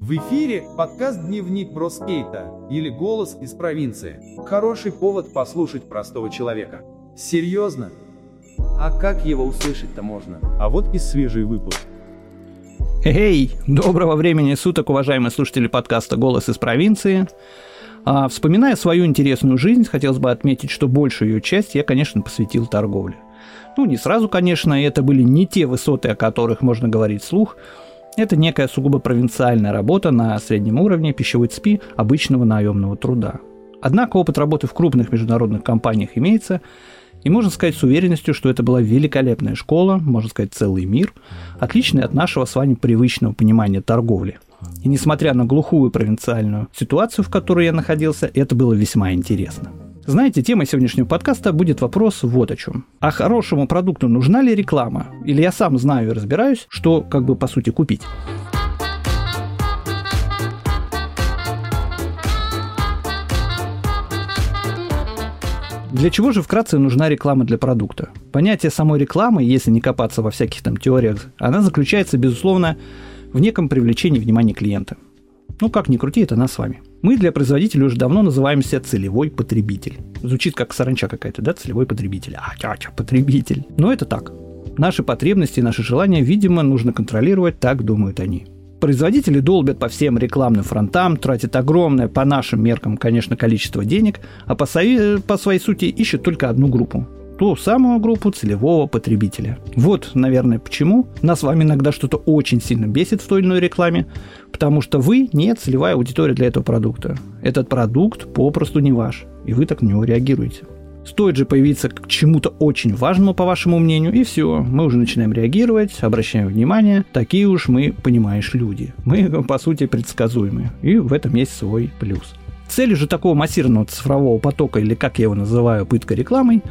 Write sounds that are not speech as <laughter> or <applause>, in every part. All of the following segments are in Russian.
В эфире подкаст «Дневник Броскейта» или «Голос из провинции». Хороший повод послушать простого человека. Серьезно? А как его услышать-то можно? А вот и свежий выпуск. Эй, доброго времени суток, уважаемые слушатели подкаста «Голос из провинции». А, вспоминая свою интересную жизнь, хотелось бы отметить, что большую ее часть я, конечно, посвятил торговле. Ну, не сразу, конечно, это были не те высоты, о которых можно говорить вслух, это некая сугубо провинциальная работа на среднем уровне пищевой цепи обычного наемного труда. Однако опыт работы в крупных международных компаниях имеется, и можно сказать с уверенностью, что это была великолепная школа, можно сказать целый мир, отличный от нашего с вами привычного понимания торговли. И несмотря на глухую провинциальную ситуацию, в которой я находился, это было весьма интересно. Знаете, темой сегодняшнего подкаста будет вопрос вот о чем. А хорошему продукту нужна ли реклама? Или я сам знаю и разбираюсь, что как бы по сути купить? Для чего же вкратце нужна реклама для продукта? Понятие самой рекламы, если не копаться во всяких там теориях, она заключается, безусловно, в неком привлечении внимания клиента. Ну, как ни крути, это нас с вами. Мы для производителей уже давно называемся целевой потребитель. Звучит как саранча какая-то, да, целевой потребитель. А, тятя, потребитель. Но это так. Наши потребности и наши желания, видимо, нужно контролировать, так думают они. Производители долбят по всем рекламным фронтам, тратят огромное, по нашим меркам, конечно, количество денег, а по, своей, по своей сути ищут только одну группу ту самую группу целевого потребителя. Вот, наверное, почему нас с вами иногда что-то очень сильно бесит в той или иной рекламе, потому что вы не целевая аудитория для этого продукта. Этот продукт попросту не ваш, и вы так на него реагируете. Стоит же появиться к чему-то очень важному, по вашему мнению, и все, мы уже начинаем реагировать, обращаем внимание, такие уж мы, понимаешь, люди. Мы, по сути, предсказуемы, и в этом есть свой плюс. Целью же такого массированного цифрового потока, или как я его называю, пытка рекламой,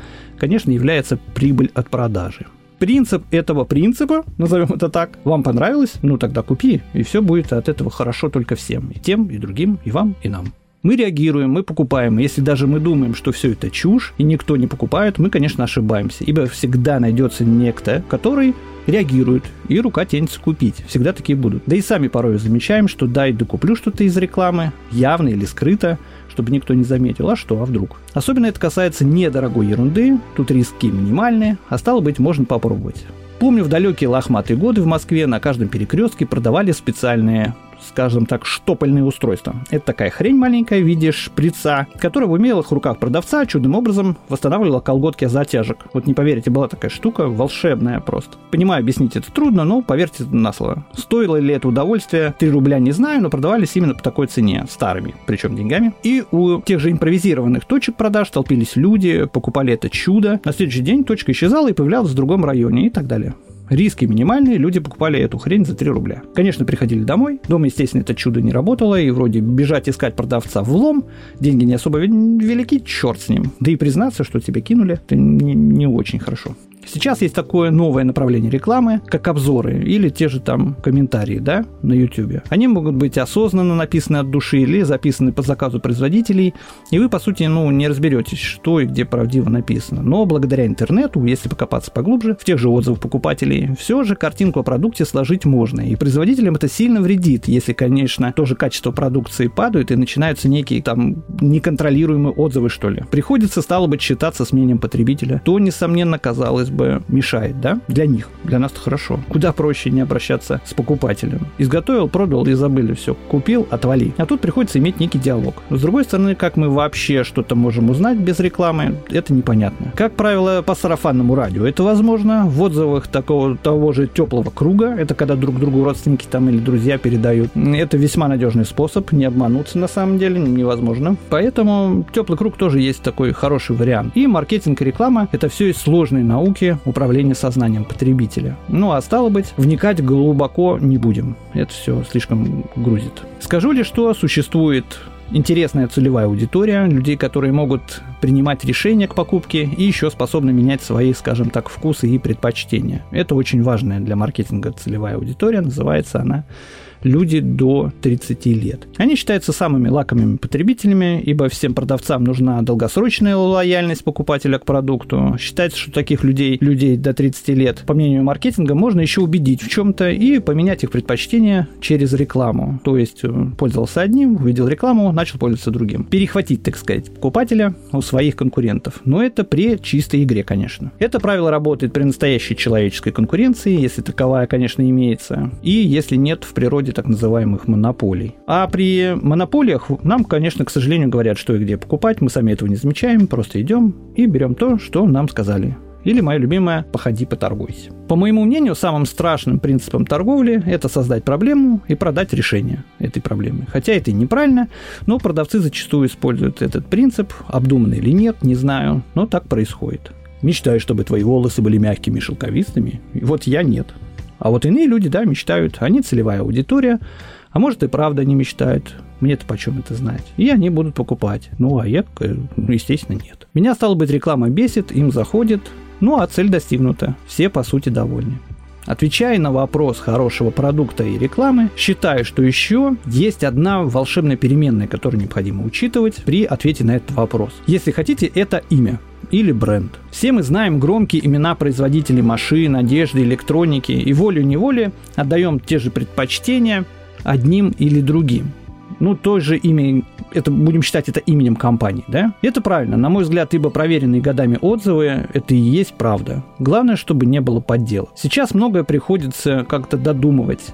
конечно, является прибыль от продажи. Принцип этого принципа, назовем это так, вам понравилось? Ну тогда купи, и все будет от этого хорошо только всем. И тем, и другим, и вам, и нам. Мы реагируем, мы покупаем. Если даже мы думаем, что все это чушь, и никто не покупает, мы, конечно, ошибаемся. Ибо всегда найдется некто, который реагирует, и рука тянется купить. Всегда такие будут. Да и сами порой замечаем, что дай докуплю что-то из рекламы, явно или скрыто, чтобы никто не заметил, а что, а вдруг. Особенно это касается недорогой ерунды, тут риски минимальные, а стало быть, можно попробовать. Помню, в далекие лохматые годы в Москве на каждом перекрестке продавали специальные скажем так, штопальные устройства. Это такая хрень маленькая в виде шприца, которая в умелых руках продавца чудным образом восстанавливала колготки затяжек. Вот не поверите, была такая штука волшебная просто. Понимаю, объяснить это трудно, но поверьте на слово. Стоило ли это удовольствие? 3 рубля не знаю, но продавались именно по такой цене, старыми, причем деньгами. И у тех же импровизированных точек продаж толпились люди, покупали это чудо. На следующий день точка исчезала и появлялась в другом районе и так далее. Риски минимальные, люди покупали эту хрень за 3 рубля. Конечно, приходили домой, дома, естественно, это чудо не работало, и вроде бежать искать продавца в лом, деньги не особо велики, черт с ним. Да и признаться, что тебя кинули, это не, не очень хорошо. Сейчас есть такое новое направление рекламы, как обзоры или те же там комментарии, да, на YouTube. Они могут быть осознанно написаны от души или записаны по заказу производителей, и вы, по сути, ну, не разберетесь, что и где правдиво написано. Но благодаря интернету, если покопаться поглубже, в тех же отзывах покупателей, все же картинку о продукте сложить можно. И производителям это сильно вредит, если, конечно, тоже качество продукции падает и начинаются некие там неконтролируемые отзывы, что ли. Приходится, стало быть, считаться с мнением потребителя. То, несомненно, казалось бы, мешает, да? Для них. Для нас-то хорошо. Куда проще не обращаться с покупателем. Изготовил, продал и забыли все. Купил, отвали. А тут приходится иметь некий диалог. Но с другой стороны, как мы вообще что-то можем узнать без рекламы, это непонятно. Как правило, по сарафанному радио это возможно. В отзывах такого того же теплого круга, это когда друг другу родственники там или друзья передают. Это весьма надежный способ, не обмануться на самом деле невозможно. Поэтому теплый круг тоже есть такой хороший вариант. И маркетинг и реклама это все из сложной науки, науки управления сознанием потребителя. Ну а стало быть, вникать глубоко не будем. Это все слишком грузит. Скажу ли, что существует интересная целевая аудитория, людей, которые могут принимать решения к покупке и еще способны менять свои, скажем так, вкусы и предпочтения. Это очень важная для маркетинга целевая аудитория, называется она люди до 30 лет. Они считаются самыми лакомыми потребителями, ибо всем продавцам нужна долгосрочная лояльность покупателя к продукту. Считается, что таких людей, людей до 30 лет, по мнению маркетинга, можно еще убедить в чем-то и поменять их предпочтения через рекламу. То есть э, пользовался одним, увидел рекламу, начал пользоваться другим. Перехватить, так сказать, покупателя у своих конкурентов. Но это при чистой игре, конечно. Это правило работает при настоящей человеческой конкуренции, если таковая, конечно, имеется, и если нет в природе так называемых монополий. А при монополиях нам, конечно, к сожалению, говорят, что и где покупать, мы сами этого не замечаем, просто идем и берем то, что нам сказали. Или мое любимое «походи, поторгуйся». По моему мнению, самым страшным принципом торговли – это создать проблему и продать решение этой проблемы. Хотя это и неправильно, но продавцы зачастую используют этот принцип, обдуманный или нет, не знаю, но так происходит. Мечтаю, чтобы твои волосы были мягкими и шелковистыми, и вот я нет. А вот иные люди, да, мечтают, они целевая аудитория, а может и правда не мечтают, мне-то почем это знать. И они будут покупать. Ну, а я, ну, естественно, нет. Меня, стало быть, реклама бесит, им заходит, ну, а цель достигнута. Все, по сути, довольны. Отвечая на вопрос хорошего продукта и рекламы, считаю, что еще есть одна волшебная переменная, которую необходимо учитывать при ответе на этот вопрос. Если хотите, это имя или бренд. Все мы знаем громкие имена производителей машин, одежды, электроники и волю-неволей отдаем те же предпочтения одним или другим. Ну, то же имя, это будем считать это именем компании, да? Это правильно. На мой взгляд, ибо проверенные годами отзывы, это и есть правда. Главное, чтобы не было поддела. Сейчас многое приходится как-то додумывать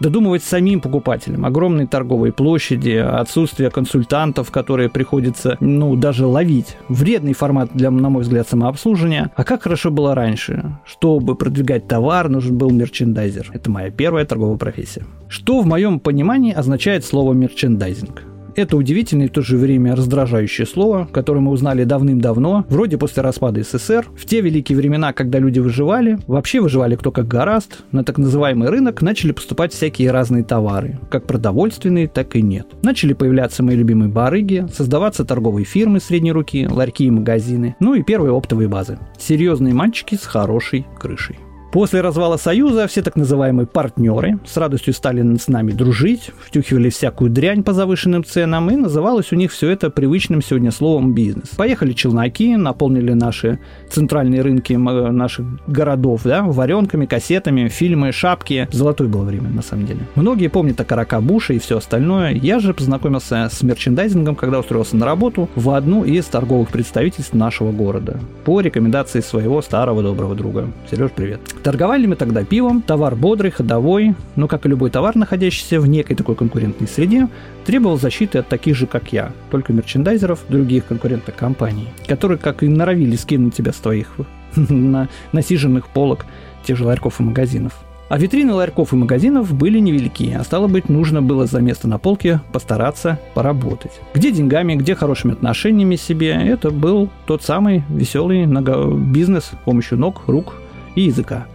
додумывать самим покупателям. Огромные торговые площади, отсутствие консультантов, которые приходится, ну, даже ловить. Вредный формат для, на мой взгляд, самообслуживания. А как хорошо было раньше. Чтобы продвигать товар, нужен был мерчендайзер. Это моя первая торговая профессия. Что в моем понимании означает слово мерчендайзинг? Это удивительное и в то же время раздражающее слово, которое мы узнали давным-давно, вроде после распада СССР. В те великие времена, когда люди выживали, вообще выживали кто как гораст, на так называемый рынок начали поступать всякие разные товары, как продовольственные, так и нет. Начали появляться мои любимые барыги, создаваться торговые фирмы средней руки, ларьки и магазины, ну и первые оптовые базы. Серьезные мальчики с хорошей крышей. После развала Союза все так называемые партнеры с радостью стали с нами дружить, втюхивали всякую дрянь по завышенным ценам, и называлось у них все это привычным сегодня словом бизнес. Поехали челноки, наполнили наши центральные рынки наших городов, да, варенками, кассетами, фильмы, шапки. Золотое было время, на самом деле. Многие помнят о Карака Буша и все остальное. Я же познакомился с мерчендайзингом, когда устроился на работу в одну из торговых представительств нашего города. По рекомендации своего старого доброго друга. Сереж, привет. Торговали мы тогда пивом, товар бодрый, ходовой, но, как и любой товар, находящийся в некой такой конкурентной среде, требовал защиты от таких же, как я, только мерчендайзеров других конкурентных компаний, которые, как и норовили скинуть тебя с твоих <laughs> насиженных полок тех же ларьков и магазинов. А витрины ларьков и магазинов были невелики, а стало быть, нужно было за место на полке постараться поработать. Где деньгами, где хорошими отношениями себе, это был тот самый веселый бизнес с помощью ног, рук и языка.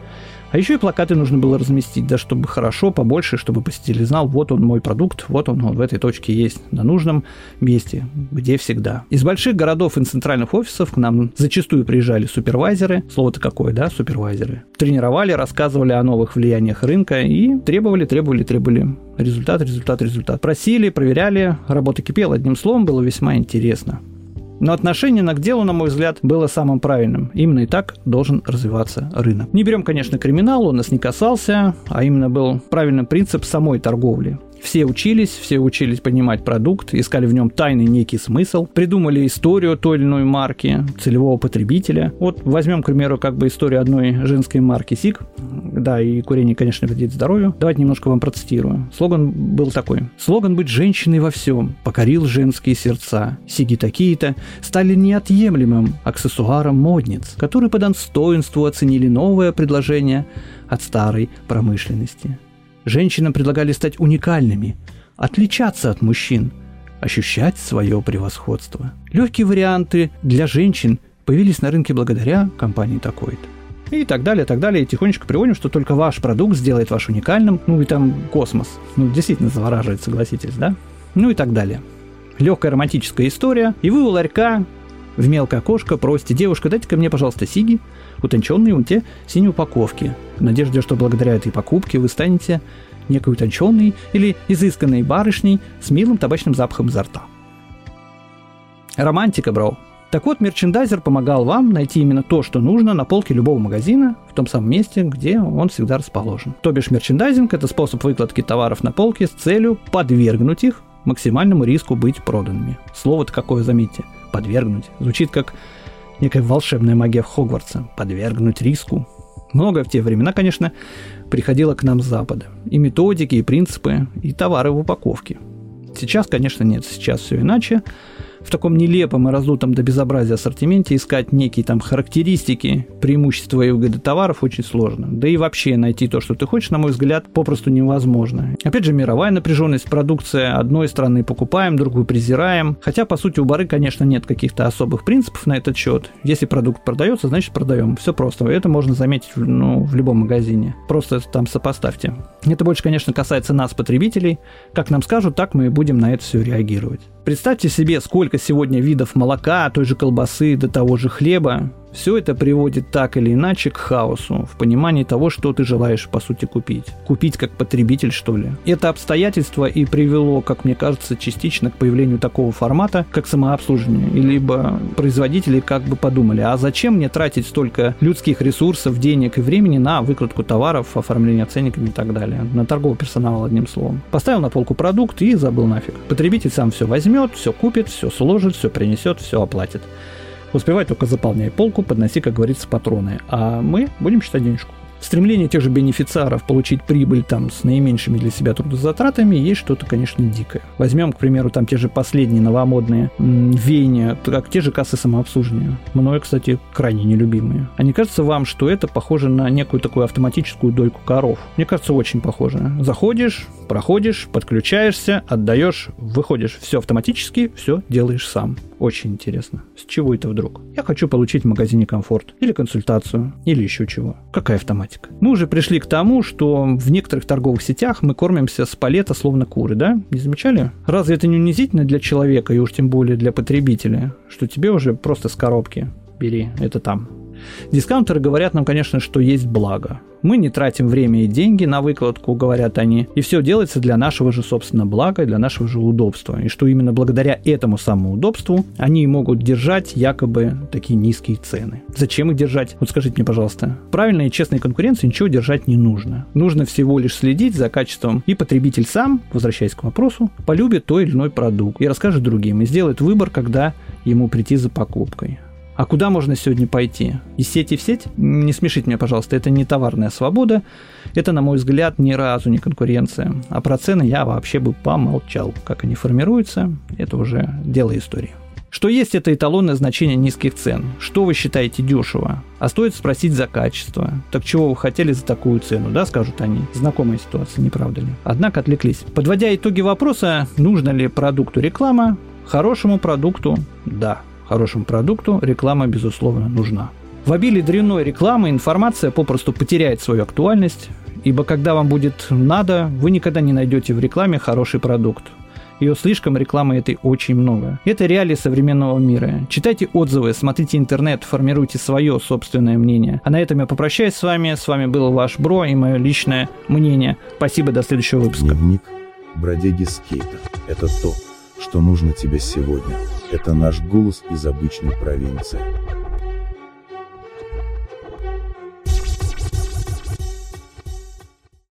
А еще и плакаты нужно было разместить, да, чтобы хорошо, побольше, чтобы посетитель знал, вот он мой продукт, вот он, он в этой точке есть, на нужном месте, где всегда. Из больших городов и центральных офисов к нам зачастую приезжали супервайзеры, слово-то какое, да, супервайзеры. Тренировали, рассказывали о новых влияниях рынка и требовали, требовали, требовали. Результат, результат, результат. Просили, проверяли, работа кипела, одним словом, было весьма интересно. Но отношение на к делу, на мой взгляд, было самым правильным. Именно и так должен развиваться рынок. Не берем, конечно, криминал, он нас не касался, а именно был правильный принцип самой торговли. Все учились, все учились понимать продукт, искали в нем тайный некий смысл, придумали историю той или иной марки, целевого потребителя. Вот возьмем, к примеру, как бы историю одной женской марки СИК. Да, и курение, конечно, вредит здоровью. Давайте немножко вам процитирую. Слоган был такой. Слоган «Быть женщиной во всем» покорил женские сердца. Сиги такие-то стали неотъемлемым аксессуаром модниц, которые по достоинству оценили новое предложение от старой промышленности. Женщинам предлагали стать уникальными, отличаться от мужчин, ощущать свое превосходство. Легкие варианты для женщин появились на рынке благодаря компании такой-то. И так далее, так далее. И тихонечко приводим, что только ваш продукт сделает ваш уникальным. Ну и там космос. Ну, действительно завораживает, согласитесь, да? Ну и так далее. Легкая романтическая история. И вы у ларька в мелкое окошко, просите, девушка, дайте-ка мне, пожалуйста, сиги, утонченные у те синей упаковки, в надежде, что благодаря этой покупке вы станете некой утонченной или изысканной барышней с милым табачным запахом изо рта. Романтика, бро. Так вот, мерчендайзер помогал вам найти именно то, что нужно на полке любого магазина, в том самом месте, где он всегда расположен. То бишь, мерчендайзинг – это способ выкладки товаров на полке с целью подвергнуть их максимальному риску быть проданными. Слово-то какое, заметьте, подвергнуть. Звучит как некая волшебная магия Хогвартса. Подвергнуть риску. Многое в те времена, конечно, приходило к нам с Запада. И методики, и принципы, и товары в упаковке. Сейчас, конечно, нет. Сейчас все иначе в таком нелепом и раздутом до безобразия ассортименте искать некие там характеристики, преимущества и выгоды товаров очень сложно. Да и вообще найти то, что ты хочешь, на мой взгляд, попросту невозможно. Опять же, мировая напряженность, продукция одной страны покупаем, другую презираем. Хотя, по сути, у бары, конечно, нет каких-то особых принципов на этот счет. Если продукт продается, значит продаем. Все просто. Это можно заметить ну, в любом магазине. Просто там сопоставьте. Это больше, конечно, касается нас, потребителей. Как нам скажут, так мы и будем на это все реагировать. Представьте себе, сколько сегодня видов молока, той же колбасы, до того же хлеба. Все это приводит так или иначе к хаосу, в понимании того, что ты желаешь по сути купить. Купить как потребитель, что ли. Это обстоятельство и привело, как мне кажется, частично к появлению такого формата, как самообслуживание. И либо производители как бы подумали, а зачем мне тратить столько людских ресурсов, денег и времени на выкладку товаров, оформление ценниками и так далее. На торговый персонал, одним словом. Поставил на полку продукт и забыл нафиг. Потребитель сам все возьмет, все купит, все сложит, все принесет, все оплатит. Успевай только заполняй полку, подноси, как говорится, патроны. А мы будем считать денежку. Стремление тех же бенефициаров получить прибыль там с наименьшими для себя трудозатратами есть что-то, конечно, дикое. Возьмем, к примеру, там те же последние новомодные м- веяния, как те же кассы самообслуживания. Мною, кстати, крайне нелюбимые. А не кажется вам, что это похоже на некую такую автоматическую дойку коров? Мне кажется, очень похоже. Заходишь, проходишь, подключаешься, отдаешь, выходишь. Все автоматически, все делаешь сам. Очень интересно. С чего это вдруг? Я хочу получить в магазине комфорт. Или консультацию. Или еще чего. Какая автоматика? Мы уже пришли к тому, что в некоторых торговых сетях мы кормимся с палета словно куры, да? Не замечали? Разве это не унизительно для человека, и уж тем более для потребителя, что тебе уже просто с коробки бери, это там. Дискаунтеры говорят нам, конечно, что есть благо. Мы не тратим время и деньги на выкладку, говорят они, и все делается для нашего же, собственно, блага, для нашего же удобства. И что именно благодаря этому самому удобству они могут держать якобы такие низкие цены. Зачем их держать? Вот скажите мне, пожалуйста. Правильной и честной конкуренции ничего держать не нужно. Нужно всего лишь следить за качеством, и потребитель сам, возвращаясь к вопросу, полюбит той или иной продукт и расскажет другим, и сделает выбор, когда ему прийти за покупкой. А куда можно сегодня пойти? Из сети в сеть? Не смешите меня, пожалуйста, это не товарная свобода, это, на мой взгляд, ни разу не конкуренция. А про цены я вообще бы помолчал. Как они формируются, это уже дело истории. Что есть это эталонное значение низких цен? Что вы считаете дешево? А стоит спросить за качество. Так чего вы хотели за такую цену, да, скажут они. Знакомая ситуация, не правда ли? Однако отвлеклись. Подводя итоги вопроса, нужно ли продукту реклама, хорошему продукту – да хорошему продукту реклама, безусловно, нужна. В обилии дрянной рекламы информация попросту потеряет свою актуальность, ибо когда вам будет надо, вы никогда не найдете в рекламе хороший продукт. Ее слишком, рекламы этой очень много. Это реалии современного мира. Читайте отзывы, смотрите интернет, формируйте свое собственное мнение. А на этом я попрощаюсь с вами. С вами был ваш Бро и мое личное мнение. Спасибо, до следующего выпуска. Дневник бродяги скейта. Это то, что нужно тебе сегодня. Это наш голос из обычной провинции.